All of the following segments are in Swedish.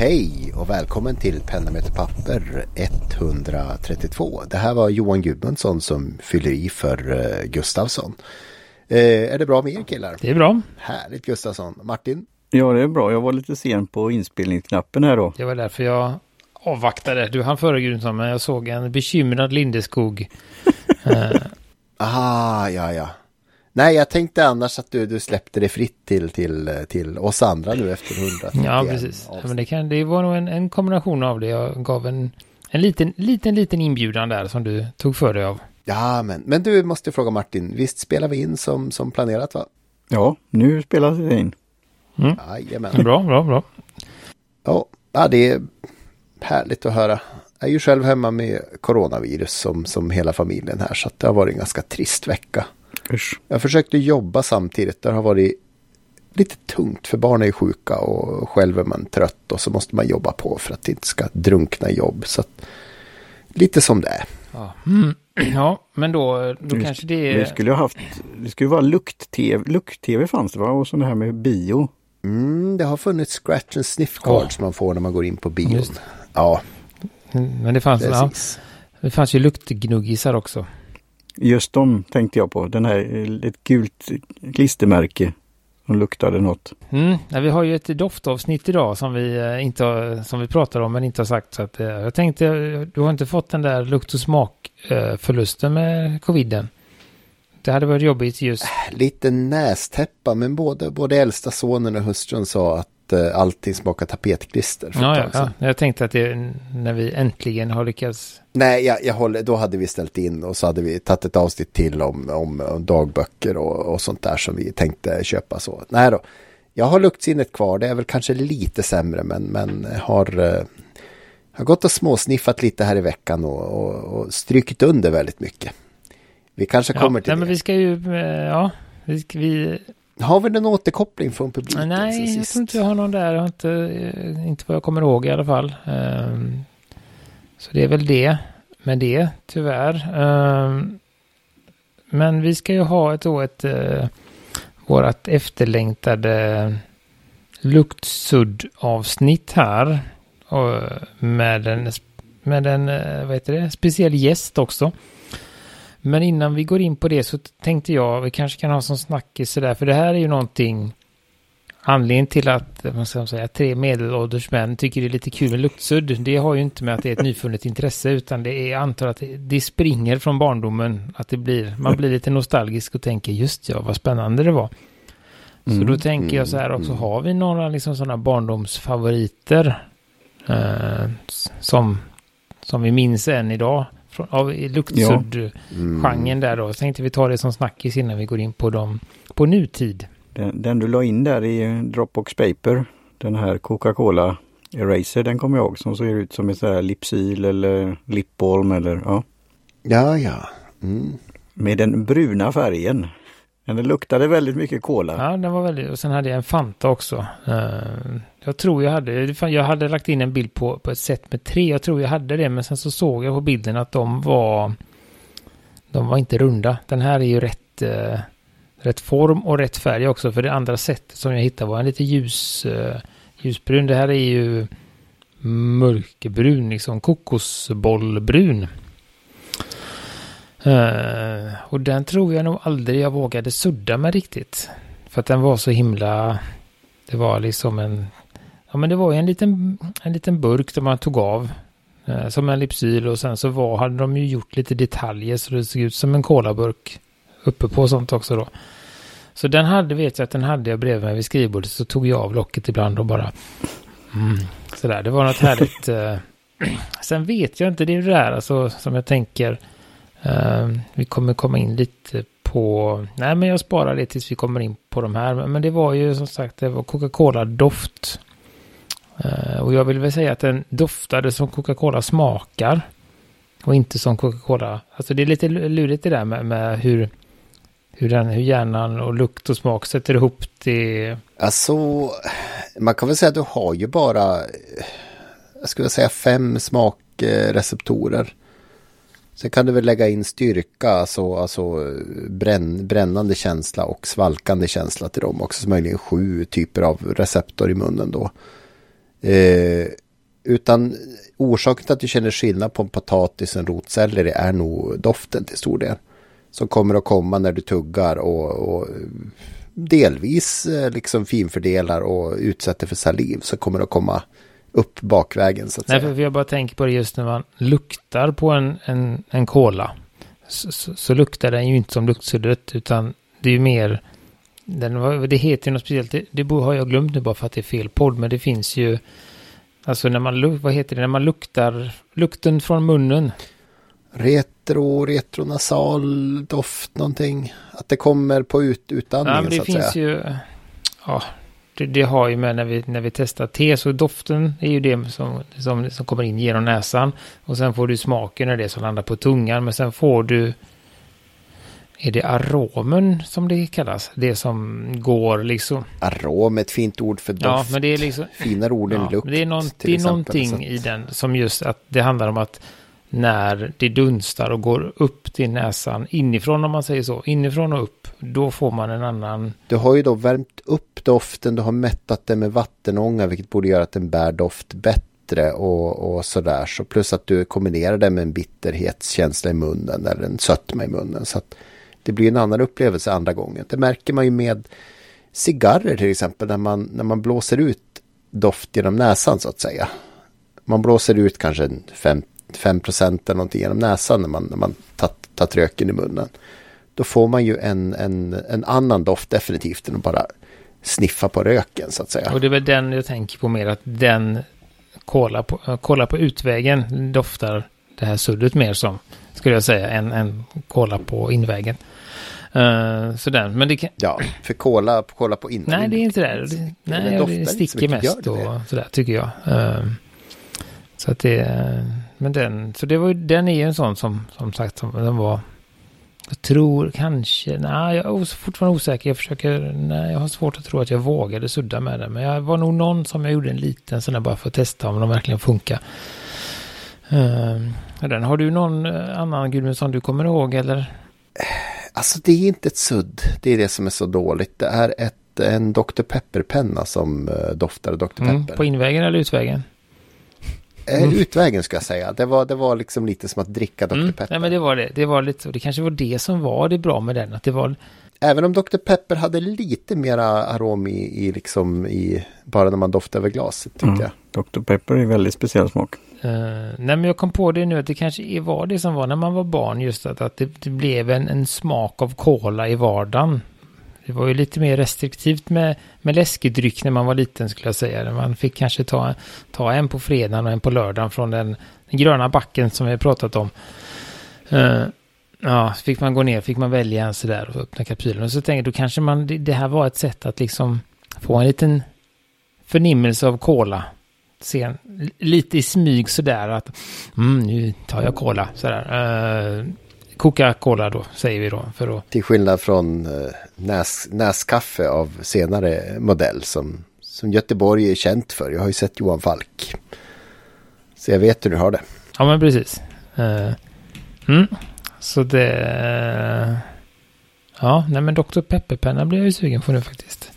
Hej och välkommen till Penna möter papper 132. Det här var Johan Gudmundsson som fyller i för uh, Gustavsson. Uh, är det bra med er killar? Det är bra. Härligt Gustavsson. Martin? Ja det är bra. Jag var lite sen på inspelningsknappen här då. Det var därför jag avvaktade. Du hann före Gudmundsson men jag såg en bekymrad Lindeskog. uh. Ah, ja ja. Nej, jag tänkte annars att du, du släppte det fritt till, till, till oss andra nu efter 100. Ja, precis. Ja, men det, kan, det var nog en, en kombination av det. Jag gav en, en liten, liten, liten inbjudan där som du tog för dig av. Ja, men, men du måste fråga Martin. Visst spelar vi in som, som planerat va? Ja, nu spelar det in. Mm. Jajamän. Bra, bra, bra. Ja, det är härligt att höra. Jag är ju själv hemma med coronavirus som, som hela familjen här. Så det har varit en ganska trist vecka. Usch. Jag försökte jobba samtidigt. Det har varit lite tungt för barn är sjuka och själv är man trött och så måste man jobba på för att det inte ska drunkna jobb. Så att, lite som det är. Ja, mm. ja men då, då det, kanske det är... Det skulle ha haft, det skulle vara lukt-tv, lukt-tv fanns det va? Och sån här med bio. Mm, det har funnits scratch and sniff cards oh. man får när man går in på bion. Ja. Men det fanns, ja, det fanns ju luktgnuggisar också. Just dem tänkte jag på. Den här, ett gult klistermärke som luktade något. Mm, ja, vi har ju ett doftavsnitt idag som vi, eh, inte har, som vi pratar om men inte har sagt. Så att, eh, jag tänkte, du har inte fått den där lukt och smakförlusten med coviden? Det hade varit jobbigt just. Lite nästäppa men både, både äldsta sonen och hustrun sa att eh, allting smakar tapetklister. Ja, ja, ja, jag tänkte att det när vi äntligen har lyckats. Nej, jag, jag håller, då hade vi ställt in och så hade vi tagit ett avsnitt till om, om, om dagböcker och, och sånt där som vi tänkte köpa så. Nej då, jag har luktsinnet kvar. Det är väl kanske lite sämre men, men har, uh, har gått och småsniffat lite här i veckan och, och, och strykit under väldigt mycket. Vi kanske kommer till nej, det. men vi ska ju, eh, ja, vi, vi har vi någon återkoppling från publiken? Nej, jag tror inte jag har någon där. Jag har inte, eh, inte vad jag kommer ihåg i alla fall. Um, så det är väl det med det, tyvärr. Um, men vi ska ju ha ett, då ett uh, vårat efterlängtade luktsudd-avsnitt här. Och med en, med en uh, vad heter det, speciell gäst också. Men innan vi går in på det så tänkte jag, vi kanske kan ha som snackis sådär, för det här är ju någonting, anledningen till att, vad ska man säga, tre medelålders män tycker det är lite kul med luktsudd, det har ju inte med att det är ett nyfunnet intresse, utan det är, antar att det, springer från barndomen, att det blir, man blir lite nostalgisk och tänker, just ja, vad spännande det var. Så mm, då tänker jag så här också, mm. har vi några liksom sådana barndomsfavoriter eh, som, som vi minns än idag? Från, av luktsudd-genren ja. där då. Så tänkte vi ta det som snackis innan vi går in på dem på nutid. Den, den du la in där i Dropbox Paper, den här Coca-Cola Eraser, den kommer jag ihåg som ser ut som ett här Lipsyl eller Lipbalm eller ja. Ja, ja. Mm. Med den bruna färgen. Men det luktade väldigt mycket cola. Ja, den var väldigt, och sen hade jag en Fanta också. Uh, jag tror jag hade, jag hade lagt in en bild på, på ett set med tre. Jag tror jag hade det, men sen så såg jag på bilden att de var, de var inte runda. Den här är ju rätt, uh, rätt form och rätt färg också. För det andra sättet som jag hittade var en lite ljus, uh, ljusbrun. Det här är ju mörkbrun, liksom kokosbollbrun. Uh, och den tror jag nog aldrig jag vågade sudda med riktigt. För att den var så himla... Det var liksom en... Ja men det var ju en liten, en liten burk där man tog av. Uh, som en Lipsyl och sen så var, hade de ju gjort lite detaljer så det såg ut som en kolaburk. Uppe på sånt också då. Så den hade, vet jag att den hade jag bredvid mig vid skrivbordet. Så tog jag av locket ibland och bara... Mm, sådär, det var något härligt. Uh, sen vet jag inte, det är det där alltså som jag tänker Uh, vi kommer komma in lite på, nej men jag sparar det tills vi kommer in på de här. Men det var ju som sagt, det var Coca-Cola-doft. Uh, och jag vill väl säga att den doftade som Coca-Cola smakar. Och inte som Coca-Cola. Alltså det är lite lurigt det där med, med hur, hur, den, hur hjärnan och lukt och smak sätter ihop det. Alltså, man kan väl säga att du har ju bara, jag skulle säga fem smakreceptorer. Sen kan du väl lägga in styrka, alltså, alltså bränn, brännande känsla och svalkande känsla till dem också. Så möjligen sju typer av receptor i munnen då. Eh, utan orsaken till att du känner skillnad på en potatis och en rotselleri är nog doften till stor del. Som kommer att komma när du tuggar och, och delvis eh, liksom finfördelar och utsätter för saliv. Så kommer det att komma upp bakvägen så att Nej, säga. för jag bara tänker på det just när man luktar på en, en, en cola. Så, så, så luktar den ju inte som luktsuddret utan det är ju mer den, det heter ju något speciellt, det, det har jag glömt nu bara för att det är fel podd, men det finns ju, alltså när man, vad heter det, när man luktar, lukten från munnen. Retro, retronasal doft någonting. Att det kommer på ut, utandningen ja, men det så att finns säga. ju, ja, det, det, har ju med när vi, när vi testar te, så doften är ju det som, som, som kommer in genom näsan. Och sen får du smaken av det som landar på tungan, men sen får du är det aromen som det kallas? Det som går liksom... Arom är ett fint ord för doft. Ja, men det är liksom... Finare ord än ja, lukt. Det är, någon, det är exempel, någonting i den som just att det handlar om att när det dunstar och går upp till näsan inifrån om man säger så, inifrån och upp, då får man en annan... Du har ju då värmt upp doften, du har mättat den med vattenånga vilket borde göra att den bär doft bättre och, och sådär. Så plus att du kombinerar det med en bitterhetskänsla i munnen eller en sötma i munnen. Så att det blir en annan upplevelse andra gången. Det märker man ju med cigarrer till exempel när man, när man blåser ut doft genom näsan så att säga. Man blåser ut kanske 5, 5 eller någonting genom näsan när man, när man tagit röken i munnen. Då får man ju en, en, en annan doft definitivt än att bara sniffa på röken så att säga. Och det är väl den jag tänker på mer att den kolla på, kolla på utvägen doftar det här suddet mer som skulle jag säga än, än kolla på invägen. Uh, sådär, men det kan... Ja, för kolla, kolla på invägen. Nej, det är inte det. det nej, det, det sticker mest och sådär tycker jag. Uh, så att det, men den, så det var ju, den är ju en sån som, som sagt, som, den var, jag tror kanske, nej, jag är fortfarande osäker. Jag försöker, nej, jag har svårt att tro att jag vågade sudda med den. Men jag var nog någon som jag gjorde en liten sån där bara för att testa om de verkligen funkar. Uh, den. Har du någon annan Gudmundsson du kommer ihåg eller? Alltså det är inte ett sudd. Det är det som är så dåligt. Det är ett, en Dr. Pepper-penna som uh, doftar Dr. Pepper. Mm, på invägen eller utvägen? Mm. Utvägen ska jag säga. Det var, det var liksom lite som att dricka Dr. Mm. Pepper. Nej men det var det. Det var lite Det kanske var det som var det bra med den. Att det var... Även om Dr. Pepper hade lite mera arom i, i liksom i bara när man doftade över glaset tyckte mm. jag. Dr. Pepper är väldigt speciell smak. Uh, nej men jag kom på det nu att det kanske var det som var när man var barn just att, att det, det blev en, en smak av kola i vardagen. Det var ju lite mer restriktivt med, med läskedryck när man var liten skulle jag säga. Man fick kanske ta, ta en på fredagen och en på lördagen från den, den gröna backen som vi har pratat om. Uh, ja, fick man gå ner, fick man välja en sådär och öppna kapsylen. Och så tänkte jag, då kanske man, det, det här var ett sätt att liksom få en liten förnimmelse av kola sen lite i smyg sådär att mm, nu tar jag kola. sådär. Uh, Coca-Cola då säger vi då. För att... Till skillnad från uh, näs, näskaffe av senare modell som, som Göteborg är känt för. Jag har ju sett Johan Falk. Så jag vet hur du har det. Ja men precis. Uh, mm. Så det... Ja, nej men Dr. Pepper-penna blir jag ju sugen på nu faktiskt.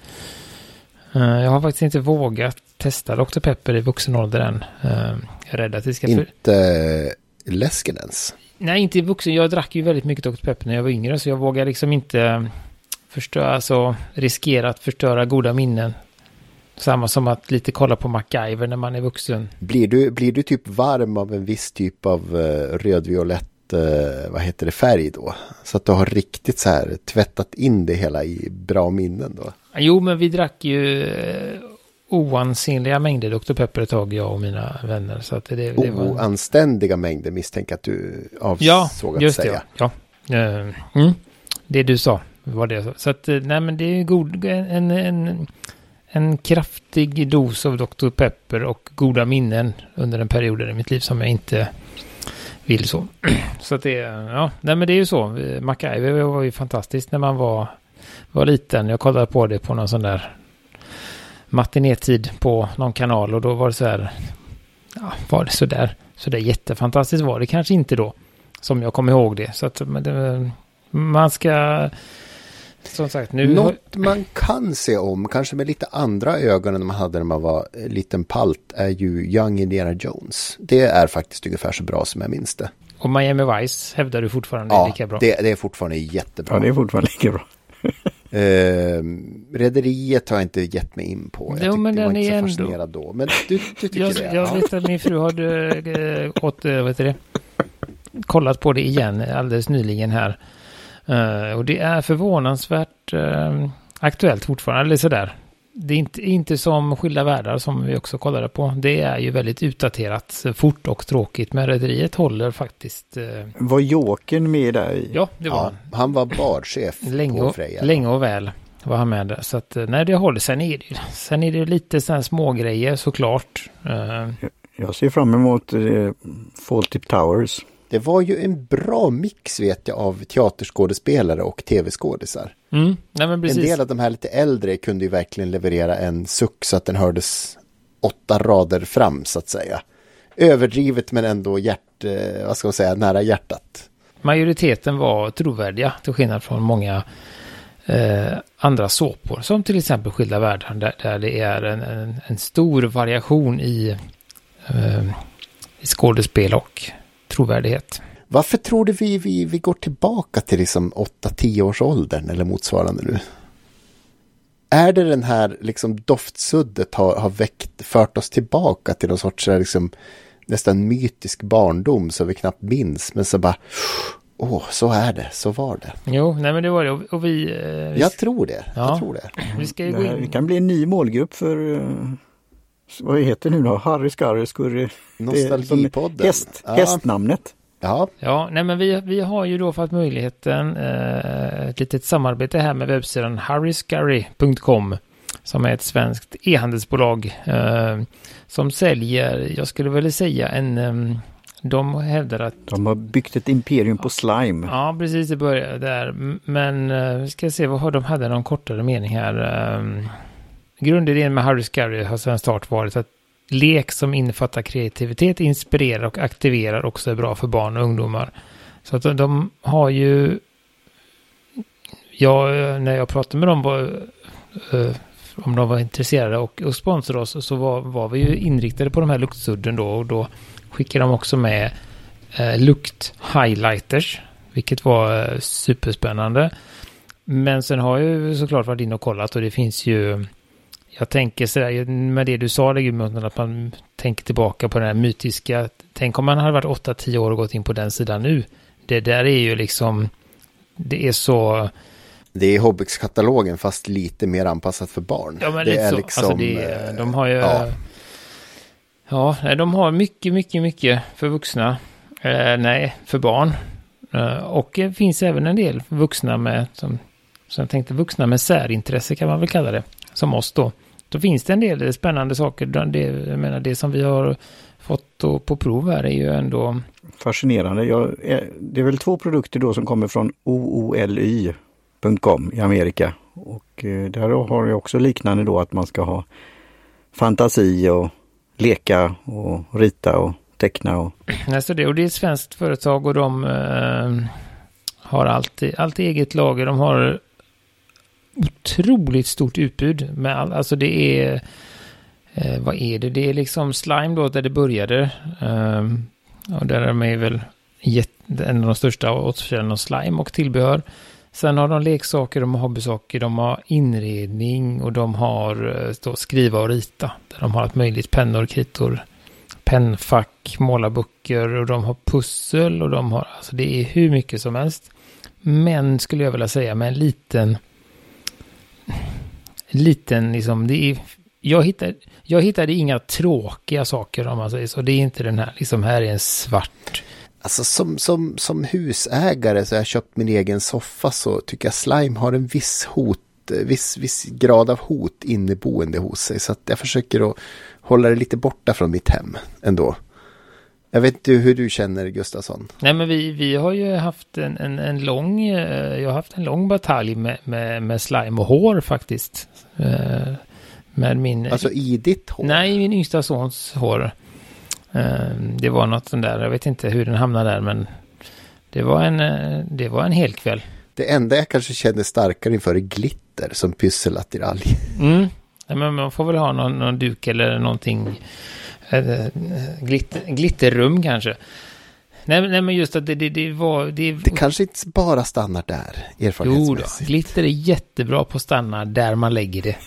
Jag har faktiskt inte vågat testa Dr. Pepper i vuxen ålder än. Jag är rädd att det ska... Inte läsken ens? Nej, inte i vuxen. Jag drack ju väldigt mycket Dr. Pepper när jag var yngre, så jag vågar liksom inte förstöra, alltså riskera att förstöra goda minnen. Samma som att lite kolla på MacGyver när man är vuxen. Blir du, blir du typ varm av en viss typ av uh, rödviolett, uh, vad heter det, färg då? Så att du har riktigt så här tvättat in det hela i bra minnen då? Jo, men vi drack ju oansenliga mängder Dr. Pepper ett tag, jag och mina vänner. Så att det, det var... Oanständiga mängder misstänker att du avsåg ja, att just säga. Det, ja, uh, mm, det du sa var det. Så att, nej men det är god, en, en, en kraftig dos av Dr. Pepper och goda minnen under en period i mitt liv som jag inte vill så. Så att det, ja, nej men det är ju så. MacGyver var ju fantastiskt när man var, var liten. Jag kollade på det på någon sån där matinétid på någon kanal och då var det så här, ja, var det så där, så där jättefantastiskt var det kanske inte då, som jag kommer ihåg det. Så att det, man ska, som sagt nu... Något man kan se om, kanske med lite andra ögon än man hade när man var liten palt, är ju Young Indiana Jones. Det är faktiskt ungefär så bra som jag minns det. Och Miami Vice hävdar du fortfarande ja, är lika bra? Det, det är fortfarande jättebra. Ja, det är fortfarande lika bra. Uh, Rederiet har jag inte gett mig in på. Jag jo, men den är ändå... fascinerad då. Men du, du tycker jag, det? Jag ja. vet att min fru har äh, åt, äh, vad heter det? kollat på det igen alldeles nyligen här. Uh, och det är förvånansvärt uh, aktuellt fortfarande, eller sådär. Det är inte, inte som Skilda Världar som vi också kollade på. Det är ju väldigt utdaterat, fort och tråkigt. Men Rederiet håller faktiskt... Uh... Var Jokern med där i? Ja, det var ja, han. Han var bardchef länge och, Länge och väl var han med där. Så att nej, det håller. Sen är det, sen är det lite sådana små grejer såklart. Jag ser fram emot uh, Fawlty Towers. Det var ju en bra mix vet jag av teaterskådespelare och tv-skådisar. Mm. en del av de här lite äldre kunde ju verkligen leverera en suck så att den hördes åtta rader fram så att säga. Överdrivet men ändå hjärt, eh, vad ska man säga, nära hjärtat. Majoriteten var trovärdiga till skillnad från många eh, andra såpor. Som till exempel Skilda världar där, där det är en, en, en stor variation i, eh, i skådespel och trovärdighet. Varför tror du vi, vi, vi går tillbaka till liksom 8-10 års åldern eller motsvarande nu? Är det den här liksom doftsuddet har, har väckt, fört oss tillbaka till någon sorts liksom, nästan mytisk barndom så vi knappt minns. Men så bara, åh, oh, så är det, så var det. Jo, nej men det var det. Och vi... Eh, vi jag tror det, ja, jag tror det. Vi ska ju gå in... Det kan bli en ny målgrupp för uh vad heter det nu då? Harry Skarry Skurry? Nostalgipodden. Häst, ja. Hästnamnet. Ja. ja, nej men vi, vi har ju då fått möjligheten, eh, ett litet samarbete här med webbsidan harryscurry.com som är ett svenskt e-handelsbolag eh, som säljer, jag skulle väl säga en, eh, de hävdar att... De har byggt ett imperium på slime. Ja, precis, det började där. Men eh, vi ska se, vad har de hade någon kortare mening här. Grundidén med Harry Scurry har sedan start varit att lek som innefattar kreativitet, inspirerar och aktiverar också är bra för barn och ungdomar. Så att de har ju... Ja, när jag pratade med dem var, eh, om de var intresserade och, och sponsrade oss så var, var vi ju inriktade på de här luktsudden då och då skickade de också med eh, lukt highlighters, vilket var eh, superspännande. Men sen har jag ju såklart varit inne och kollat och det finns ju jag tänker sådär, med det du sa Gudmundsson, att man tänker tillbaka på den här mytiska, tänk om man hade varit 8-10 år och gått in på den sidan nu. Det där är ju liksom, det är så... Det är Hobbits-katalogen fast lite mer anpassat för barn. Ja, men det är så. Liksom, alltså det, eh, de har ju... Ja. ja, de har mycket, mycket, mycket för vuxna. Eh, nej, för barn. Eh, och det finns även en del vuxna med, som, som jag tänkte, vuxna med särintresse kan man väl kalla det som oss då. Då finns det en del spännande saker. Det, jag menar, det som vi har fått på prov här är ju ändå... Fascinerande. Jag, det är väl två produkter då som kommer från ooli.com i Amerika. Och eh, där har jag också liknande då att man ska ha fantasi och leka och rita och teckna. Och... Alltså det, och det är ett svenskt företag och de eh, har alltid, alltid eget lager. De har otroligt stort utbud. Med all, alltså det är, eh, vad är det? Det är liksom slime då där det började. Um, och där är de väl en av de största återförsäljarna av slime och tillbehör. Sen har de leksaker, de har hobbysaker, de har inredning och de har eh, då, skriva och rita. Där de har allt möjligt, pennor, kritor, pennfack, målarböcker och de har pussel och de har, alltså det är hur mycket som helst. Men skulle jag vilja säga med en liten liten, liksom, det är, jag hittade, jag hittade inga tråkiga saker om man säger så. Det är inte den här, liksom här är en svart. Alltså som, som, som husägare så har jag köpt min egen soffa så tycker jag slime har en viss hot, viss, viss grad av hot inneboende hos sig. Så att jag försöker att hålla det lite borta från mitt hem ändå. Jag vet inte hur du känner Gustafsson. Nej men vi, vi har ju haft en, en, en lång, eh, jag har haft en lång batalj med, med, med slime och hår faktiskt. Eh, med min... Alltså i ditt hår? Nej, min yngsta sons hår. Eh, det var något sånt där, jag vet inte hur den hamnade där men det var en, det var en hel kväll. Det enda jag kanske känner starkare inför är glitter som pysselattiralj. Mm. Men man får väl ha någon, någon duk eller någonting. Äh, glitter, glitterrum kanske. Nej, nej, men just att det, det, det var... Det, det kanske inte bara stannar där, erfarenhetsmässigt. Jo då, glitter är jättebra på att stanna där man lägger det.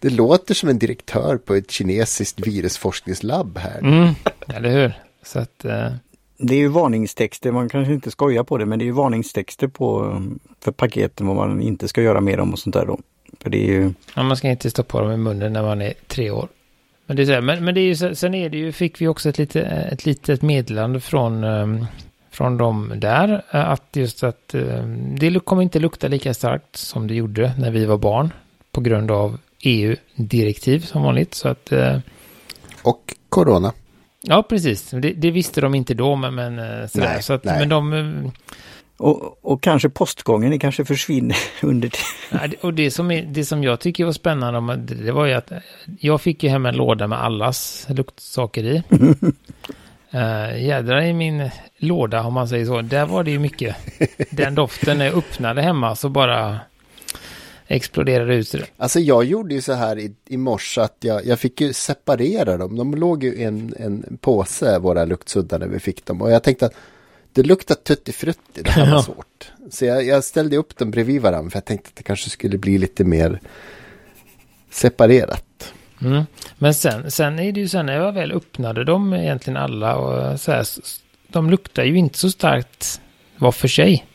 det låter som en direktör på ett kinesiskt virusforskningslabb här. Mm, eller hur? Så att... Uh... Det är ju varningstexter, man kanske inte skojar på det, men det är ju varningstexter på för paketen vad man inte ska göra med dem och sånt där då. För det är ju... Ja, man ska inte stoppa dem i munnen när man är tre år. Men det är, så här, men, men det är ju, sen är det ju, fick vi också ett, lite, ett litet meddelande från, um, från dem där. Eh, att just att um, det kommer inte lukta lika starkt som det gjorde när vi var barn. På grund av EU-direktiv som vanligt. Så att, och corona. Ja, precis. Det, det, visste de inte då, men, men eh, sådär. Nej, så att, nej. men de... Och, och kanske postgången kanske försvinner under tiden. Och det som, är, det som jag tycker var spännande, det var ju att jag fick ju hem en låda med allas luktsaker i. uh, jädrar i min låda, om man säger så, där var det ju mycket. Den doften, när jag öppnade hemma så bara exploderade ut. Alltså jag gjorde ju så här i, i morse att jag, jag fick ju separera dem. De låg ju i en, en påse, våra luktsuddar, när vi fick dem. Och jag tänkte att det luktar tuttifrutti, det här var svårt. Så jag, jag, ställde upp dem bredvid varandra för jag tänkte att det kanske skulle bli lite mer separerat. Mm. Men sen, sen är det ju sen när jag väl öppnade dem egentligen alla och så här, de luktar ju inte så starkt var för sig.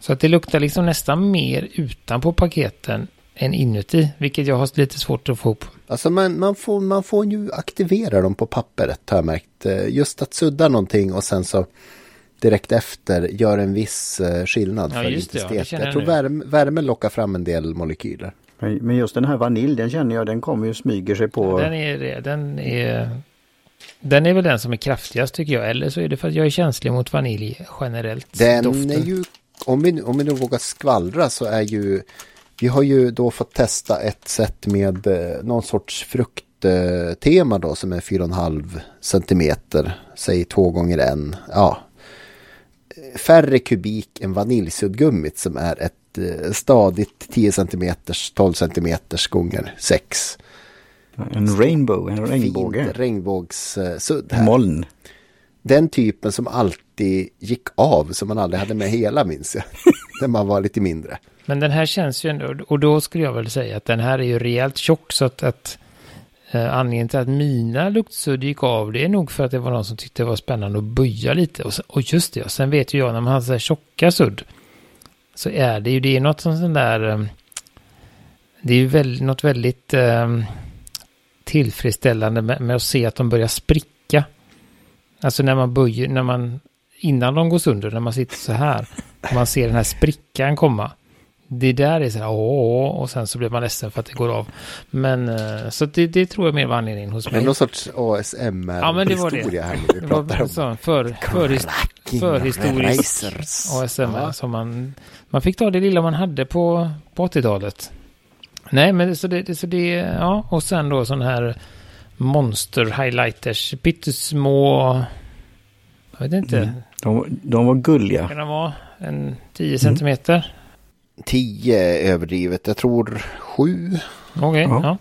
Så att det luktar liksom nästan mer utanpå paketen än inuti, vilket jag har lite svårt att få ihop. Alltså man, man, får, man får ju aktivera dem på pappret har jag märkt. Eh, just att sudda någonting och sen så direkt efter gör en viss eh, skillnad ja, för intensitet. Ja, jag tror värme, värme lockar fram en del molekyler. Men just den här vanilj, den känner jag, den kommer ju smyger sig på. Den är, den är, den är väl den som är kraftigast tycker jag. Eller så är det för att jag är känslig mot vanilj generellt. Den doften. är ju, om vi, om vi nu vågar skvallra så är ju vi har ju då fått testa ett sätt med eh, någon sorts frukttema då som är 4,5 centimeter. Säg två gånger en. Ja. Färre kubik än vaniljsuddgummit som är ett eh, stadigt 10 centimeters, 12 centimeters gånger 6. En rainbow, en regnbåge. Fint regnbågssudd här. Moln. Den typen som alltid gick av, som man aldrig hade med hela minns jag. när man var lite mindre. Men den här känns ju ändå, och då skulle jag väl säga att den här är ju rejält tjock så att, att eh, anledningen till att mina luktsudd gick av det är nog för att det var någon som tyckte det var spännande att böja lite. Och, och just det, och sen vet ju jag när man har så här tjocka sudd så är det ju, det är något som sån där, eh, det är ju väl, något väldigt eh, tillfredsställande med, med, att se att de börjar spricka. Alltså när man böjer, när man, innan de går sönder, när man sitter så här, man ser den här sprickan komma det där är så här, åh, och sen så blir man ledsen för att det går av. Men eh, så det, det tror jag mer var anledningen hos mig. Men någon sorts ASMR-historia ja, men det var det. här nu vi pratar om. Så, för, förhis, förhistorisk ASMR ja. som man, man fick ta det lilla man hade på, på 80-talet. Nej, men så det, så det, ja, och sen då sån här monster highlighters, pyttesmå, jag vet inte. Mm. De, de var gulliga. Kan de vara en 10 centimeter? Mm tio överdrivet. Jag tror sju. Okej, okay, ja. ja.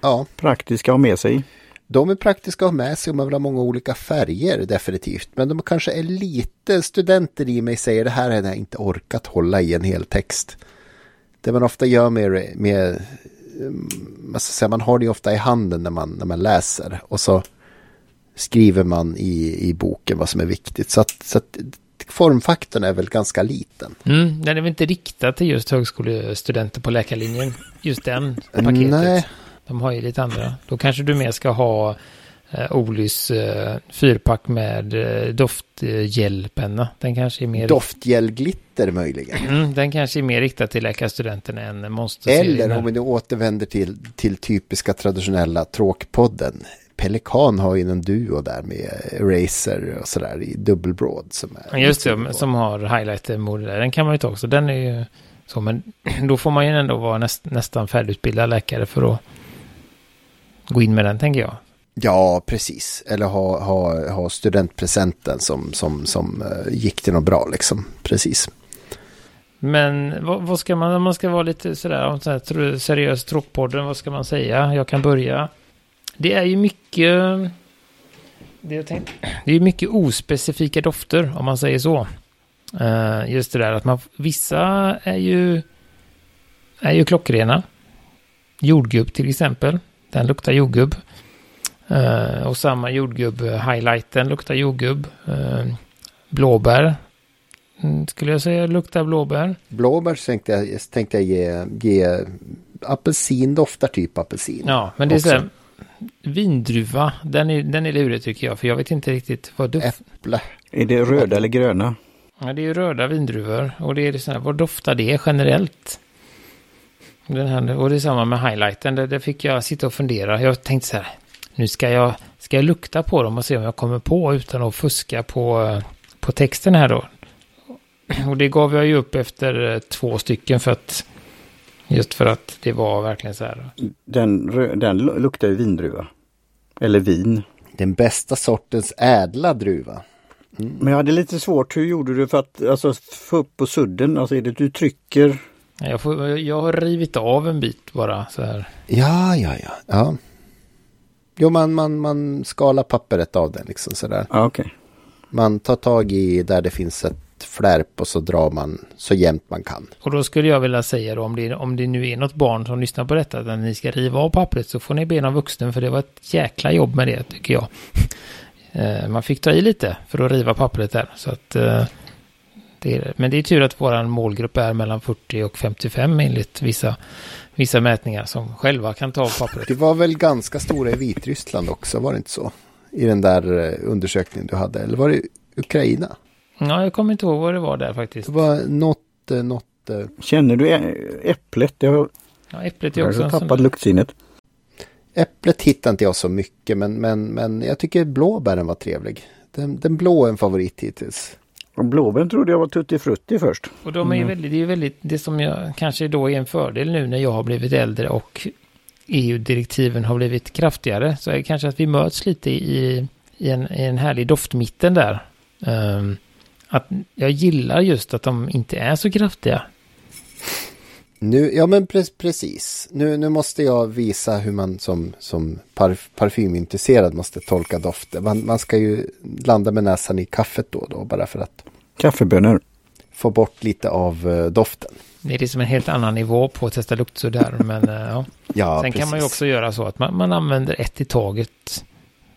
ja. Praktiska att ha med sig. De är praktiska att ha med sig och man vill ha många olika färger definitivt. Men de kanske är lite studenter i mig säger det här hade jag inte orkat hålla i en hel text. Det man ofta gör med, med man, säga, man har det ofta i handen när man, när man läser och så skriver man i, i boken vad som är viktigt. Så att, så att formfaktorn är väl ganska liten. Mm, den är väl inte riktad till just högskolestudenter på läkarlinjen, just den paketet. Nej. De har ju lite andra. Då kanske du mer ska ha eh, Olys eh, fyrpack med eh, doftgelpenna. Den kanske är mer... Doftgelglitter möjligen. Mm, den kanske är mer riktad till läkarstudenten än monster Eller om vi nu återvänder till, till typiska traditionella tråkpodden. Pelikan har ju en duo där med Razer och sådär i dubbelbråd. Som är Just det, som har highlighter-mode där. Den kan man ju ta också. Den är ju så, men då får man ju ändå vara näst, nästan färdigutbildad läkare för att gå in med den, tänker jag. Ja, precis. Eller ha, ha, ha studentpresenten som, som, som uh, gick till något bra liksom. Precis. Men vad, vad, ska man, om man ska vara lite sådär, om sådär seriös tråkpodden, vad ska man säga? Jag kan börja. Det är ju mycket, det, jag tänkt, det är mycket ospecifika dofter, om man säger så. Uh, just det där att man, vissa är ju, är ju klockrena. Jordgubb till exempel, den luktar jordgubb. Uh, och samma jordgubb-highlighten luktar jordgubb. Uh, blåbär Mm, skulle jag säga luktar blåbär. Blåbär tänkte jag, tänkte jag ge, ge apelsin doftar typ apelsin. Ja, men det är så vindruva, den är, den är lurig tycker jag, för jag vet inte riktigt vad doft... Äpple. Är det röda eller gröna? Ja, det är röda vindruvor och det är så här, vad doftar det generellt? Den här, och det är samma med highlighten, där, där fick jag sitta och fundera. Jag tänkte så här, nu ska jag, ska jag lukta på dem och se om jag kommer på utan att fuska på, på texten här då. Och det gav jag ju upp efter eh, två stycken för att just för att det var verkligen så här. Den, den luktar ju vindruva. Eller vin. Den bästa sortens ädla druva. Mm. Men jag hade lite svårt, hur gjorde du för att alltså, få upp på sudden? Alltså är det du trycker? Jag, får, jag har rivit av en bit bara så här. Ja, ja, ja. ja. Jo, man, man, man skalar pappret av den liksom sådär. Ah, okay. Man tar tag i där det finns ett flärp och så drar man så jämnt man kan. Och då skulle jag vilja säga då om det, om det nu är något barn som lyssnar på detta, när ni ska riva av pappret så får ni be någon vuxen för det var ett jäkla jobb med det tycker jag. Eh, man fick ta i lite för att riva pappret där. Så att, eh, det är, men det är tur att vår målgrupp är mellan 40 och 55 enligt vissa, vissa mätningar som själva kan ta av pappret. Det var väl ganska stora i Vitryssland också, var det inte så? I den där eh, undersökningen du hade, eller var det Ukraina? Ja, jag kommer inte ihåg vad det var där faktiskt. Det var något, något... Känner du äpplet? Jag har, ja, äpplet är också jag har tappat luktsinnet. Äpplet hittar inte jag så mycket, men, men, men jag tycker blåbären var trevlig. Den, den blå är en favorit hittills. Och blåbären trodde jag var tuttifrutti först. Och de är ju mm. väldigt, det är ju väldigt, det som jag kanske då är en fördel nu när jag har blivit äldre och EU-direktiven har blivit kraftigare. Så är det kanske att vi möts lite i, i, en, i en härlig doftmitten där. Um, att jag gillar just att de inte är så kraftiga. Nu, ja men pre precis. Nu, nu måste jag visa hur man som, som parf parfymintresserad måste tolka dofter. Man, man ska ju landa med näsan i kaffet då och då bara för att Kaffebönor. Få bort lite av uh, doften. Det är liksom en helt annan nivå på att testa luktsuddar. men uh, ja. ja. Sen precis. kan man ju också göra så att man, man använder ett i taget.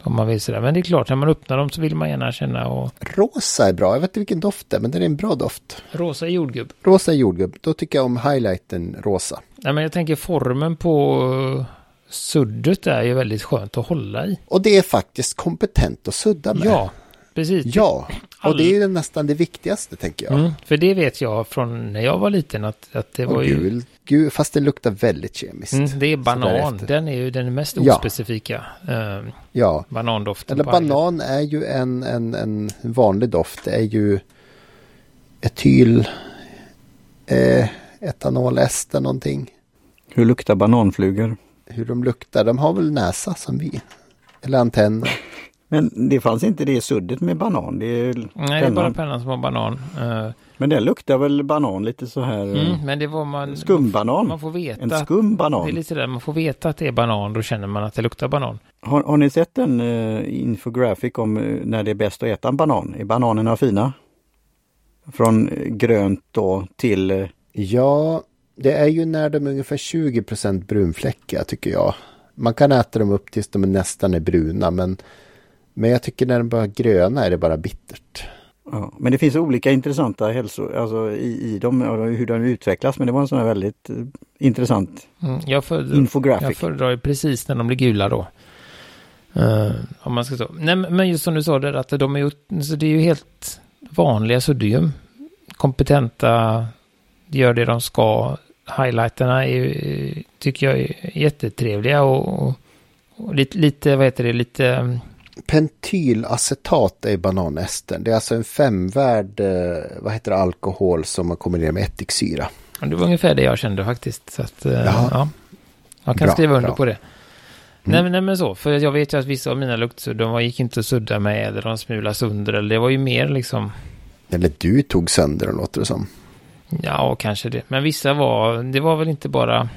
Om man vill sådär. Men det är klart, när man öppnar dem så vill man gärna känna och... Rosa är bra. Jag vet inte vilken doft det är, men det är en bra doft. Rosa är jordgubb. Rosa är jordgubb. Då tycker jag om highlighten rosa. Nej, men jag tänker formen på suddet är ju väldigt skönt att hålla i. Och det är faktiskt kompetent att sudda med. Ja, precis. Ja, och det är ju nästan det viktigaste tänker jag. Mm, för det vet jag från när jag var liten att, att det var ju... Gul, gul, fast det luktar väldigt kemiskt. Mm, det är banan, den är ju den mest ospecifika. Ja. Uh, ja. Banandoften. Eller banan är ju en, en, en vanlig doft. Det är ju etyl, eh, etanolester någonting. Hur luktar bananflugor? Hur de luktar, de har väl näsa som vi. Eller antenner. Men det fanns inte det suddet med banan? Det är Nej, pennan. det är bara pennan som har banan. Uh, men den luktar väl banan lite så här? Mm, men det var man... Skumbanan? Man får veta. En skum banan? Det är lite där, man får veta att det är banan, då känner man att det luktar banan. Har, har ni sett en uh, infographic om uh, när det är bäst att äta en banan? Är bananerna fina? Från grönt då till... Ja, det är ju när de är ungefär 20% brunfläckiga tycker jag. Man kan äta dem upp tills de nästan är bruna men men jag tycker när de börjar gröna är det bara bittert. Ja, men det finns olika intressanta hälsor alltså i, i dem, hur de utvecklas. Men det var en sån här väldigt uh, intressant mm, jag föredrar, infographic. Jag föredrar precis när de blir gula då. Uh, om man ska så. Nej, men just som du sa där att de är ju, så det är ju helt vanliga sodium. Kompetenta, gör det de ska. Highlighterna är tycker jag är jättetrevliga och, och, och lite, lite, vad heter det, lite pentylacetat är bananestern. Det är alltså en femvärd, eh, vad heter det, alkohol som man kombinerar med ättiksyra. Det var ungefär det jag kände faktiskt. Så att, eh, ja. Jag kan bra, skriva under bra. på det. Nej, nej, men så. För jag vet ju att vissa av mina luktsuddar, de gick inte att sudda med eller de smulade sönder. Eller det var ju mer liksom... Eller du tog sönder den låter det som. Ja, kanske det. Men vissa var, det var väl inte bara...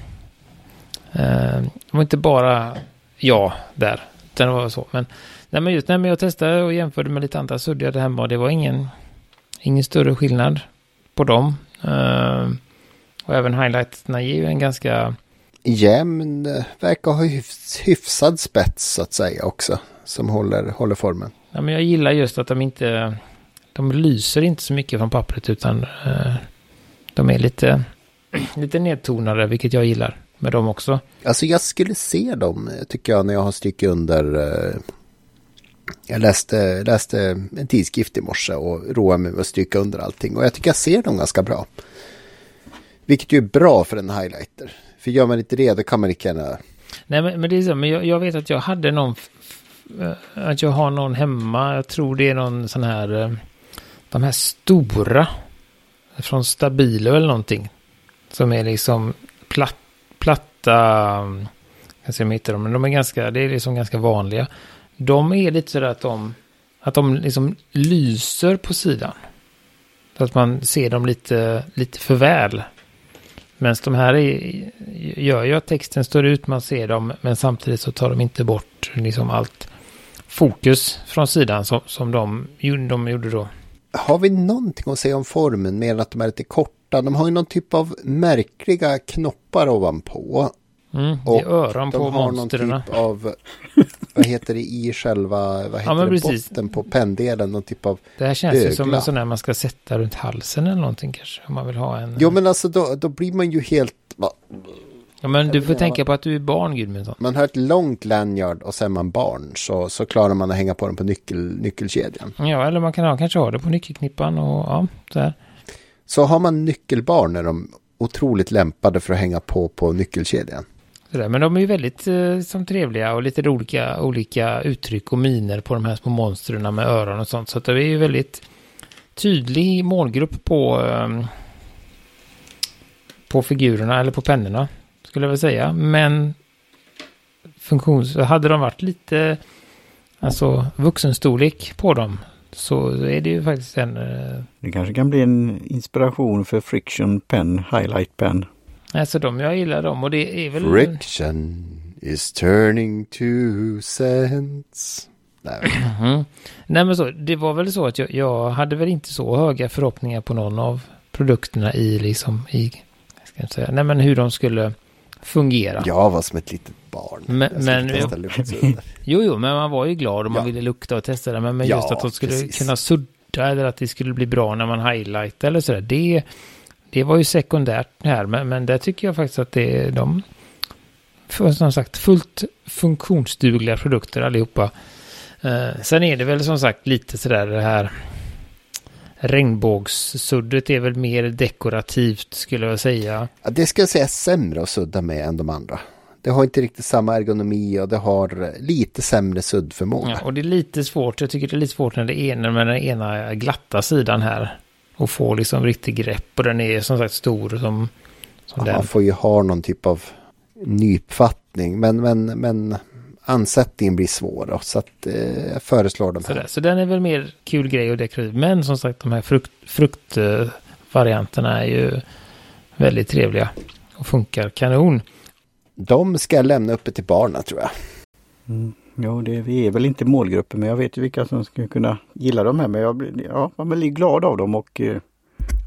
Eh, det var inte bara jag där. Utan det var så. Men, nej, men just när jag testade och jämförde med lite andra suddar där hemma. Och det var ingen, ingen större skillnad på dem. Eh, och även highlighterna ger ju en ganska jämn, verkar ha hyfs, hyfsad spets så att säga också. Som håller, håller formen. Ja, men jag gillar just att de inte, de lyser inte så mycket från pappret utan eh, de är lite, lite nedtonade, vilket jag gillar med dem också. Alltså jag skulle se dem, tycker jag, när jag har strukit under. Eh, jag läste, läste en tidskrift i morse och roade mig med att stryka under allting. Och jag tycker jag ser dem ganska bra. Vilket ju är bra för en highlighter. För gör man inte det, då kan man inte gärna... Nej, men, men det är så, men jag, jag vet att jag hade någon... Att jag har någon hemma, jag tror det är någon sån här... Eh, de här stora. Från Stabilo eller någonting. Som är liksom platt, platta... Mm, jag ser om jag hittar dem, men de är ganska, det är liksom ganska vanliga. De är lite sådär att de, att de liksom lyser på sidan. Så att man ser dem lite, lite för väl. Medan de här är, gör ju att texten står ut, man ser dem, men samtidigt så tar de inte bort liksom allt fokus från sidan som, som de, de gjorde då. Har vi någonting att säga om formen mer än att de är lite korta? De har ju någon typ av märkliga knoppar ovanpå. Mm, det är öron på. De har någon typ av, vad heter det i själva, vad heter ja, det, botten på penndelen, någon typ av Det här känns ögla. ju som en sån där man ska sätta runt halsen eller någonting kanske, om man vill ha en. Jo men alltså då, då blir man ju helt... Ja men du får tänka på att du är barn Gudmundsson. Man har ett långt lanyard och sen man barn så, så klarar man att hänga på den på nyckel, nyckelkedjan. Ja eller man kan ha, kanske ha det på nyckelknippan och ja, så här. Så har man nyckelbarn är de otroligt lämpade för att hänga på på nyckelkedjan. Sådär. Men de är ju väldigt eh, som trevliga och lite olika, olika uttryck och miner på de här små monstren med öron och sånt. Så att det är ju väldigt tydlig målgrupp på, eh, på figurerna eller på pennorna. Skulle jag väl säga. Men funktions... Hade de varit lite alltså vuxenstorlek på dem så är det ju faktiskt en... Eh... Det kanske kan bli en inspiration för Friction Pen, Highlight Pen. Alltså de, jag gillar dem och det är väl... Friction is turning to sense. Nej. Mm. Nej men så, det var väl så att jag, jag, hade väl inte så höga förhoppningar på någon av produkterna i liksom i, jag ska inte säga, nej men hur de skulle fungera. Jag var som ett litet barn. Men, men jo, jo, men man var ju glad och man ja. ville lukta och testa det. Men, men just ja, att de skulle precis. kunna sudda eller att det skulle bli bra när man highlightar eller sådär. Det, det var ju sekundärt här, men, men där tycker jag faktiskt att det är de, för, som sagt, fullt funktionsdugliga produkter allihopa. Eh, sen är det väl som sagt lite sådär det här regnbågssuddet är väl mer dekorativt skulle jag säga. Ja, det ska jag säga sämre att sudda med än de andra. Det har inte riktigt samma ergonomi och det har lite sämre suddförmåga. Ja, och det är lite svårt, jag tycker det är lite svårt när det är med den ena glatta sidan här och få liksom riktigt grepp. Och den är som sagt stor som, som den. Man får ju ha någon typ av nypfattning. Men, men, men ansättningen blir svår. Då, så att eh, jag föreslår de här. Så, så den är väl mer kul grej och dekorativ. Men som sagt de här frukt, fruktvarianterna är ju väldigt trevliga. Och funkar kanon. De ska jag lämna uppe till barnen tror jag. Mm. Jo, det, vi är väl inte målgruppen men jag vet ju vilka som skulle kunna gilla de här. Men jag ja, man blir glad av dem och eh,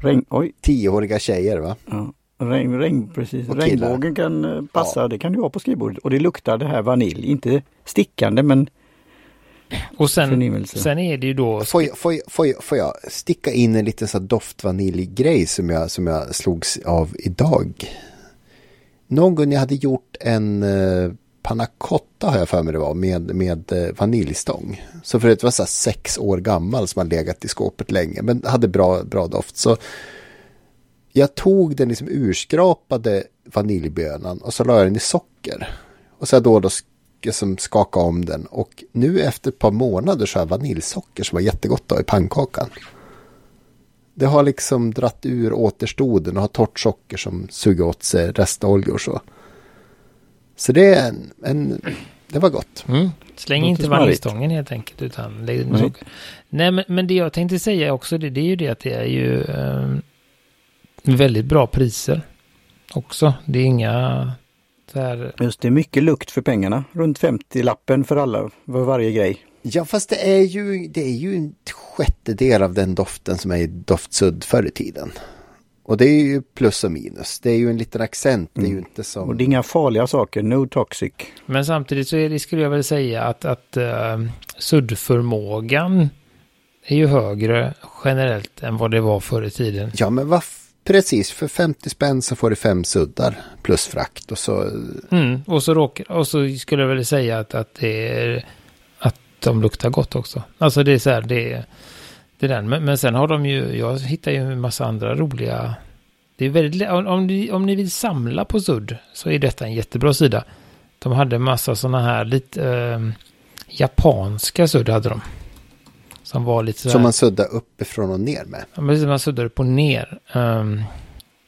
regn, oj. Tioåriga tjejer va? Ja, regn, regn, precis. Regnbågen kan eh, passa, ja. det kan du ha på skrivbordet. Och det luktar det här vanilj, inte stickande men och sen, sen är det ju då... Får jag, får, jag, får, jag, får jag sticka in en liten så doftvaniljgrej som jag, som jag slogs av idag? Någon gång jag hade gjort en Pannacotta har jag för mig det var med, med eh, vaniljstång. Så för det var så sex år gammal som har legat i skåpet länge men hade bra, bra doft. Så jag tog den liksom urskrapade vaniljbönan och så la jag den i socker. Och så då och då som liksom skaka om den och nu efter ett par månader så har jag vaniljsocker som var jättegott i pannkakan. Det har liksom dratt ur återstoden och har torrt socker som suger åt sig restoljor så. Så det är en, en det var gott. Mm. Släng inte vaniljstången helt enkelt utan lägg socker. Nej men, men det jag tänkte säga också det, det är ju det att det är ju eh, väldigt bra priser också. Det är inga här... Just det, är mycket lukt för pengarna. Runt 50-lappen för alla, för varje grej. Ja, fast det är ju, det är ju en sjättedel av den doften som är i doftsudd förr i tiden. Och det är ju plus och minus. Det är ju en liten accent. Det är ju mm. inte som... Och det är inga farliga saker. No toxic. Men samtidigt så är det, skulle jag väl säga att, att uh, suddförmågan är ju högre generellt än vad det var förr i tiden. Ja, men vad Precis, för 50 spänn så får du fem suddar plus frakt och så... Mm, och, så råkar, och så skulle jag väl säga att, att det är att de luktar gott också. Alltså det är så här, det är, det är den. Men, men sen har de ju, jag hittar ju en massa andra roliga... Det är väldigt, om, ni, om ni vill samla på sudd så är detta en jättebra sida. De hade en massa sådana här lite äh, japanska sudd hade de. Som var lite så Som man suddar uppifrån och ner med. Ja, precis. Man suddar upp och ner. Um,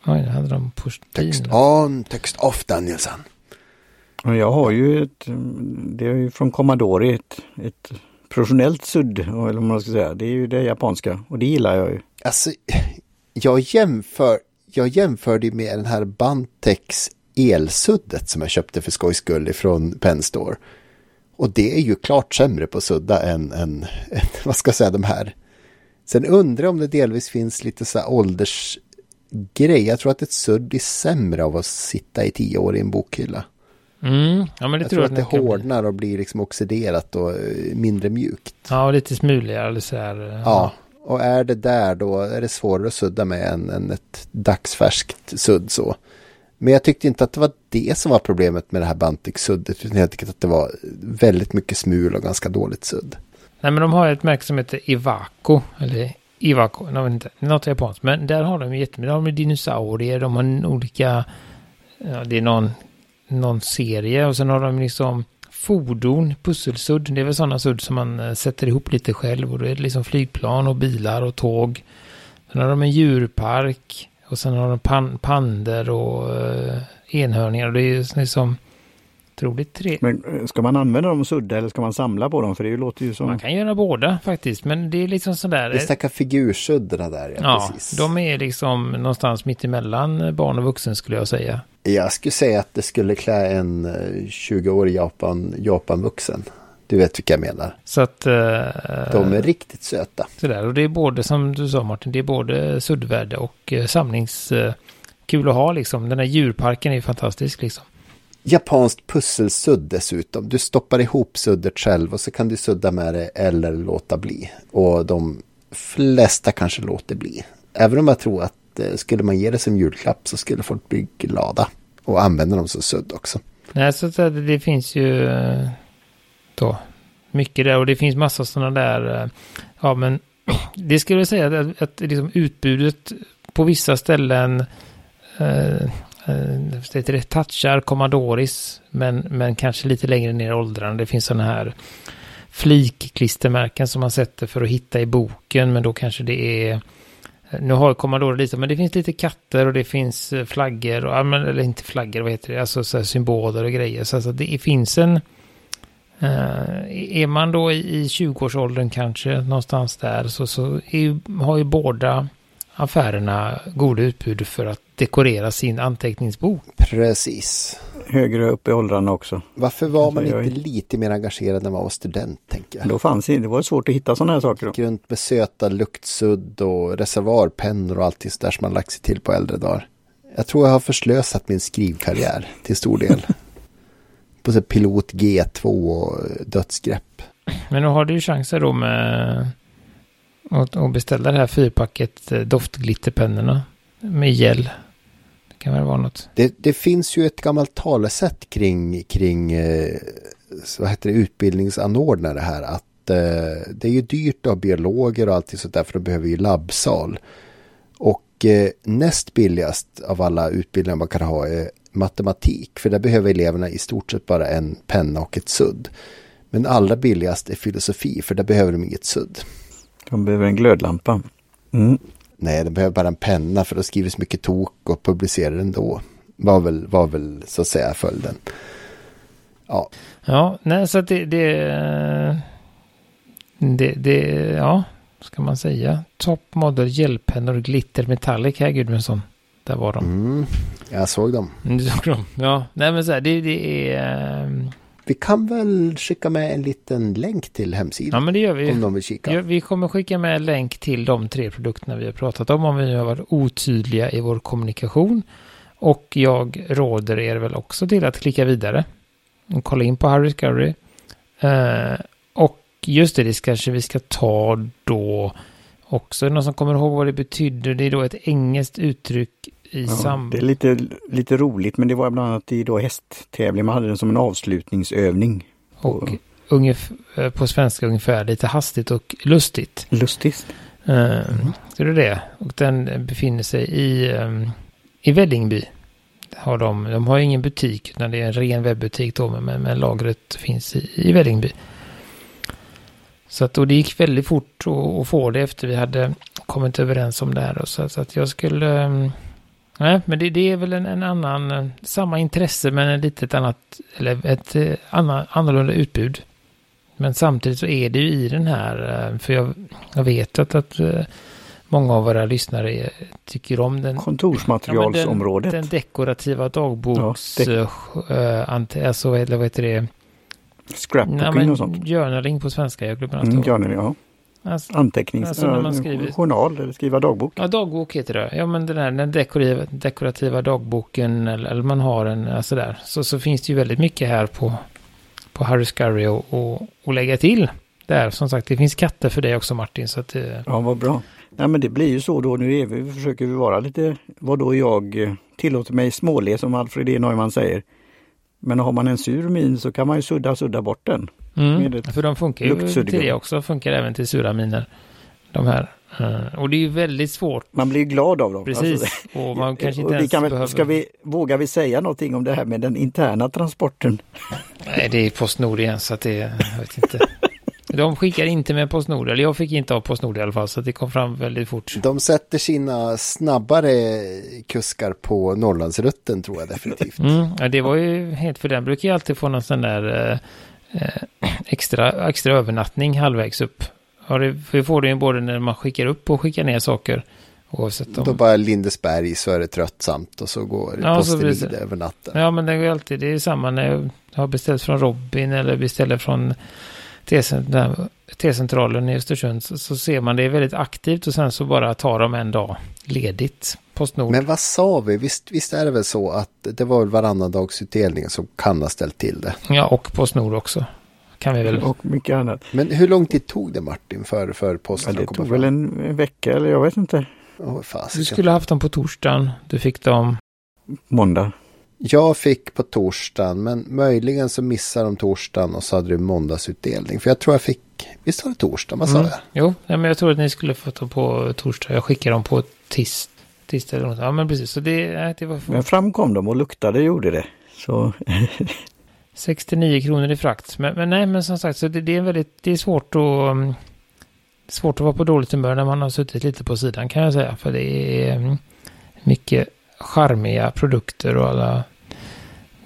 oj, det hade de porslin. Text on, text off Danielsson. Jag har ju ett, det är ju från Commodore, ett, ett professionellt sudd, eller vad man ska säga. Det är ju det japanska och det gillar jag ju. Alltså, jag jämför, jag jämförde med den här Bantex elsuddet som jag köpte för skojs skull ifrån Penstore. Och det är ju klart sämre på sudda än, än, än vad ska jag säga, de här. Sen undrar jag om det delvis finns lite så här åldersgrej. Jag tror att ett sudd är sämre av att sitta i tio år i en bokhylla. Mm, ja, men det jag tror, att det hårdnar och blir liksom oxiderat och eh, mindre mjukt. Ja, och lite smuligare. Så här, ja. ja, och är det där då är det svårare att sudda med än, än ett dagsfärskt sudd så. Men jag tyckte inte att det var det som var problemet med det här Bantic-suddet. Utan jag tyckte att det var väldigt mycket smul och ganska dåligt sudd. Nej men de har ett märke som heter Ivaco. Eller Ivaco, jag vet inte. Något japanskt. Men där har de jättemycket. De har dinosaurier, de har olika... Ja, det är någon, någon serie. Och sen har de liksom fordon, pusselsudd. Det är väl sådana sudd som man eh, sätter ihop lite själv. Och då är det liksom flygplan och bilar och tåg. Sen har de en djurpark. Och sen har de pan pander och eh, enhörningar. Och det är ju liksom otroligt trevligt. Men eh, ska man använda dem och sudda eller ska man samla på dem? För det låter ju som... Man kan göra båda faktiskt. Men det är liksom sådär. Det snackar figursuddarna där. Ja, ja precis. de är liksom någonstans mitt emellan barn och vuxen skulle jag säga. Jag skulle säga att det skulle klä en 20-årig eh, Japan, Japan-vuxen. Du vet vilka jag menar. Så att... Uh, de är riktigt söta. Sådär, och det är både som du sa Martin, det är både suddvärde och uh, samlingskul uh, att ha liksom. Den här djurparken är fantastisk liksom. Japanskt pusselsudd dessutom. Du stoppar ihop suddet själv och så kan du sudda med det eller låta bli. Och de flesta kanske låter bli. Även om jag tror att eh, skulle man ge det som julklapp så skulle folk bli glada. Och använda dem som sudd också. Nej, så eh, det, det finns ju eh, då. Mycket där och det finns massa sådana där, eh, ja men det skulle jag säga att, att liksom utbudet på vissa ställen eh, Eh, det touchar Commodoris men, men kanske lite längre ner i åldrarna. Det finns sådana här flikklistermärken som man sätter för att hitta i boken men då kanske det är eh, nu har Commodore lite, men det finns lite katter och det finns eh, flaggor, och, eller inte flaggor, vad heter det, alltså så symboler och grejer. Så alltså det finns en, Uh, är man då i 20-årsåldern kanske någonstans där så, så är, har ju båda affärerna goda utbud för att dekorera sin anteckningsbok. Precis. Högre upp i åldrarna också. Varför var man inte lite mer engagerad när man var student? Tänker jag. Då fanns det, det var svårt att hitta sådana här saker. Då. Runt med söta luktsudd och reservoarpennor och allt det där som man lagt sig till på äldre dagar. Jag tror jag har förslösat min skrivkarriär till stor del. på så pilot G2 och dödsgrepp. Men nu har du ju chanser då med och beställa det här fyrpacket eh, doftglitterpennorna med gel. Det kan väl vara något. Det, det finns ju ett gammalt talesätt kring, kring eh, vad heter det, utbildningsanordnare här. Att eh, det är ju dyrt att ha biologer och allting sånt där för de behöver ju labbsal. Och eh, näst billigast av alla utbildningar man kan ha är matematik. För där behöver eleverna i stort sett bara en penna och ett sudd. Men allra billigast är filosofi för där behöver de inget sudd. De behöver en glödlampa. Mm. Nej, de behöver bara en penna för att skriva så mycket tok och publicera ändå. Var väl, var väl så att säga följden. Ja. Ja, nej så att det, det, det, det, ja, ska man säga. Top Model gelpennor glitter metallic här Gudmundsson. Där var de. Mm, jag såg dem. Mm, Du såg dem? Ja, nej men så här, det, det är... Vi kan väl skicka med en liten länk till Ja hemsidan men det gör vi. om de vill kika. Ja, vi kommer skicka med en länk till de tre produkterna vi har pratat om om vi har varit otydliga i vår kommunikation. Och jag råder er väl också till att klicka vidare. Och kolla in på Harris Curry. Eh, och just det, det kanske vi ska ta då också. Någon som kommer ihåg vad det betyder? Det är då ett engelskt uttryck i Ja, samband... det är lite, lite roligt men det var bland annat i då hästtävling. Man hade den som en avslutningsövning. Och ungef- eh, på svenska ungefär lite hastigt och lustigt. Lustigt. Uh, Så det är det. Och den befinner sig i, um, i Vällingby. Har de, de har ingen butik utan det är en ren webbutik då men, men lagret finns i, i Vällingby. Så att, och det gick väldigt fort att, att få det efter vi hade kommit överens om det här. då. Så, så att jag skulle... um, Nej, men det, det är väl en, en annan, eh, samma intresse men ett litet annat, eller ett eh, annan, annorlunda utbud. Men samtidigt så är det ju i den här, eh, för jag, jag vet att, att många av våra lyssnare tycker om den, Kontorsmaterialsområdet. den dekorativa dagboks, Ja, eh, ante, alltså, eller vad heter det? Scrapbooking men och sånt. journaling på svenska, jag glömmer Mm, alltid. ja, nej, ja. Alltså, Antecknings... Alltså när man ja, skriver- Journal eller skriva dagbok. Ja, dagbok heter det. Ja, men den här den dekorativa, dekorativa dagboken eller, eller man har en eh, sådär. Så, så finns det ju väldigt mycket här på, på Harry Scurry och, och, och lägga till. Där, som sagt, det finns katter för dig också Martin. Så att, eh, Ja, vad bra. Nej, men det blir ju så då. Nu är vi, försöker vi vara lite, vad då jag eh, tillåter mig småle som Alfred E. Neumann säger. Men har man en sur min så kan man ju sudda, sudda bort den. Mm, för de funkar ju till det också. Funkar även till sura miner. De här. Eh, och det är ju väldigt svårt. Man blir glad av dem. Precis. Alltså, och man kanske och inte vi ens kan behöver... ska vi, vågar vi säga någonting om det här med den interna transporten? Nej, det är Postnord igen så att det... Jag vet inte. De skickar inte med Postnord. Eller jag fick inte av Postnord i alla fall. Så att det kom fram väldigt fort. De sätter sina snabbare kuskar på Norrlandsrutten tror jag definitivt. Mm, ja, det var ju helt för den brukar ju alltid få någon sån där eh, extra, extra övernattning halvvägs upp. Ja, det, det får du ju både när man skickar upp och skickar ner saker. Oavsett om... Då bara Lindesberg så är det tröttsamt och så går Ja, så det- vidare över natten. Ja, men det är ju alltid, det är samma när jag har beställt från Robin eller beställer från här T-centralen i Östersund så, så ser man det är väldigt aktivt och sen så bara tar de en dag ledigt. Postnord. Men vad sa vi? Visst, visst är det väl så att det var väl varannan dagsutdelning som kan ha ställt till det. Ja, och Postnord också. Kan vi väl. Och mycket annat. Men hur lång tid tog det Martin för, för Ja, posten det att komma tog fram? väl en, vecka eller jag vet inte. Åh, Du skulle ha haft dem på torsdagen. Du fick dem. Måndag. Jag fick på torsdagen men möjligen så missade de torsdagen och så hade du måndagsutdelning. För jag tror jag fick, visst var det torsdag, vad sa Mm. jag? Jo, ja, men jag tror att ni skulle få dem på torsdag. Jag skickade dem på tis, tisdag eller något. Ja, men precis. Så det, det var Men framkom de och luktade gjorde det. Så 69 kronor i frakt. Men, men nej, men som sagt, så det, det är väldigt, det är svårt att, um, svårt att vara på dåligt humör när man har suttit lite på sidan kan jag säga. För det är um, mycket charmiga produkter och alla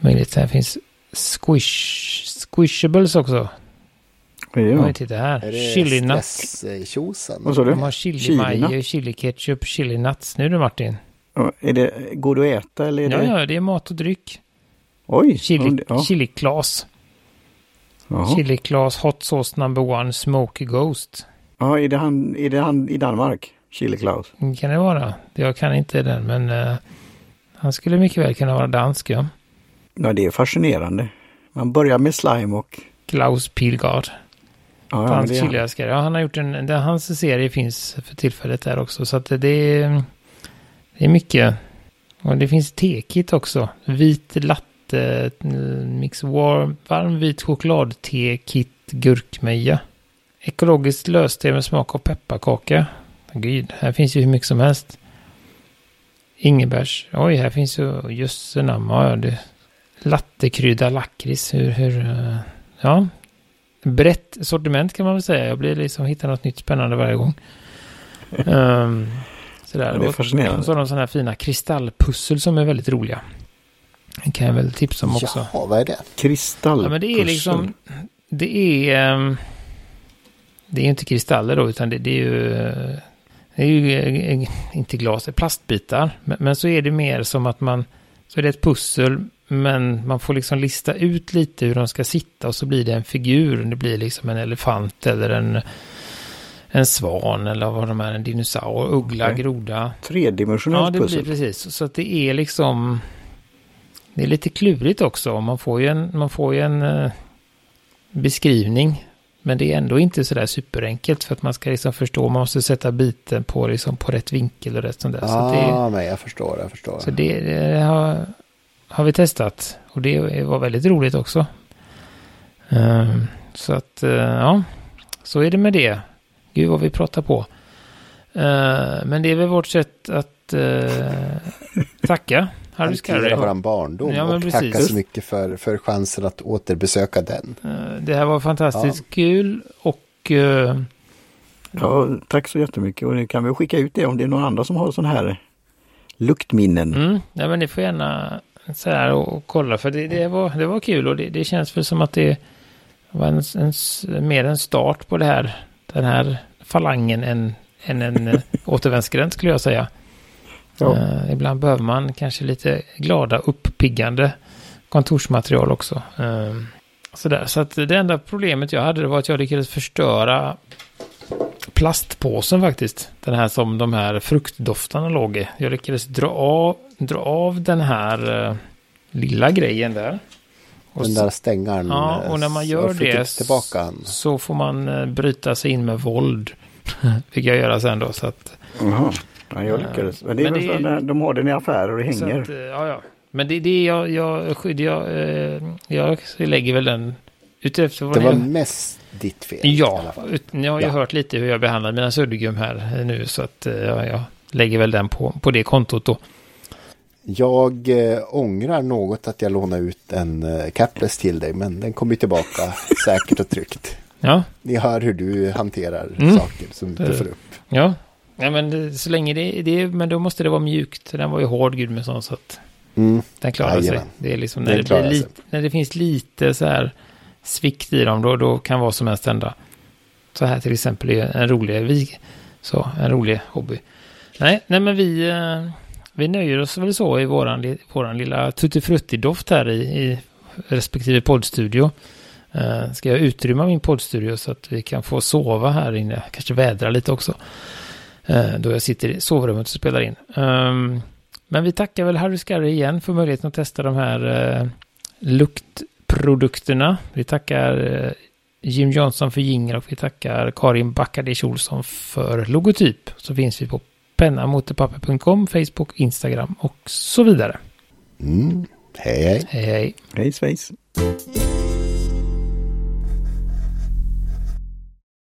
möjligt. Här finns squish, squishables också. då? titta här. Är det Chili nuts. Vad sa du? De har chili Chili majo, chili ketchup, chili nuts. Nu du Martin. Ja, Är det, går det att äta eller är Ja, det? ja, det är mat och dryck. Oj! Chili, ja. chili Claes Hot Sauce Number One Smoky Ghost. Ja, är det, han, är det han i Danmark? Chili Klaus? Kan det vara? Jag kan inte den, men eh, han skulle mycket väl kunna vara dansk, ja. Ja, det är fascinerande. Man börjar med slime och... Klaus Pilgard. Ja, ja, men Dansk det är han. chiliälskare. Ja, han har gjort en... Det, hans serie finns för tillfället där också. Så att det, det är... Det är mycket. Och det finns tekit också. Vit latte, eh, mix warm, varm vit choklad, te, kit, gurkmeja. Ekologiskt löste med smak av pepparkaka. Gud, här finns ju hur mycket som helst. Ingefärs. Oj, här finns ju jösse namn. Ja, det. Lattekrydda lakrits. Hur, hur... eh, Ja. Brett sortiment kan man väl säga. Jag blir liksom hittar något nytt spännande varje gång. um, sådär. Det är fascinerande. och så har de sådana här fina kristallpussel som är väldigt roliga. Det kan jag väl tipsa om också. Ja, vad är det? Kristall. Ja, men det är liksom, det är, ehm, det är ju inte kristaller då, utan det, det är ju, det är ju eh, inte glas, det är plastbitar. Men, men så är det mer som att man, så är det ett pussel, men man får liksom lista ut lite hur de ska sitta och så blir det en figur. Det blir liksom en elefant eller en, en svan eller vad de är, en dinosaur, uggla, Okej. groda. Tredimensionellt Ja, det pussel. blir precis. Så att det är liksom... Det är lite klurigt också. Man får ju en, man får en eh, beskrivning. Men det är ändå inte sådär superenkelt för att man ska liksom förstå. Man måste sätta biten på, liksom, på rätt vinkel och rätt sånt där. Ja, Så, det, ah, men jag förstår, jag förstår. så det, det har, har vi testat. Och det var väldigt roligt också. Ehm, så att, eh, ja. Så är det med det. Gud vad vi pratar på. Eh, men det är väl vårt sätt att eh, tacka Harry Hantera Scarry. våran barndom Ja, men och precis. tacka så mycket för, för chansen att återbesöka den. Det här var fantastiskt kul och Ja, tack så jättemycket och nu kan vi skicka ut det om det är någon annan som har sådana här luktminnen. mm, ja, men ni får gärna så här och, kolla för det, det, var, det var kul och det, det känns väl som att det var en, en, mer en start på det här, den här falangen än, än en eh, återvändsgränd skulle jag säga. Ja. Eh, ibland behöver man kanske lite glada, uppiggande kontorsmaterial också. Eh, sådär. Så att det enda problemet jag hade var att jag lyckades förstöra plastpåsen faktiskt. Den här som de här fruktdoftarna låg i. Jag lyckades dra av, dra av den här eh, lilla grejen där. Och Den där stängaren. Ja, och när man eh, gör det jag tillbaka så får man eh, bryta sig in med våld. Fick jag göra sen då. Så att, Jaha. Ja, jag lyckades. Men det är Men väl det- så de har den i affärer och det hänger. att, eh, ja, ja. Men det, det är jag, jag, skydd- jag, eh, jag lägger väl den utefter vad Det var mest ditt fel. i Ja, alla fall. ut- ni har ju Ja. hört lite hur jag behandlar mina suddgum här eh, nu. Så att eh, ja, jag lägger väl den på, på det kontot då. Jag eh, ångrar något att jag lånade ut en eh, capless till dig. Men den kommer tillbaka säkert och tryggt. Ja, Ni hör hur du hanterar Mm. saker som du får upp. ja. ja men det, så länge det, det Men då måste det vara mjukt. Den var ju hård Gudmundsson så att Mm. den klarar sig. Jajamän. Det är liksom Den när det, blir sig. lite, när det finns lite så här svikt i dem. Då, då kan vad som helst hända. Så här till exempel är en rolig, vi, så, en rolig hobby. Nej, nej men vi, eh, vi nöjer oss väl så i våran, våran lilla tuttifrutti-doft här i, i respektive poddstudio. Eh, ska jag utrymma min poddstudio så att vi kan få sova här inne, kanske vädra lite också. Eh, då jag sitter i sovrummet och spelar in. Ehm, men vi tackar väl Harry Scarry igen för möjligheten att testa de här eh, luktprodukterna. Vi tackar Jim Johnson för jingel och vi tackar Karin Backadish Olsson för logotyp. Så finns vi på pennamotorpapper.com, Facebook, Instagram och så vidare. Mm. Hej hej. Hej hej. Hej svejs.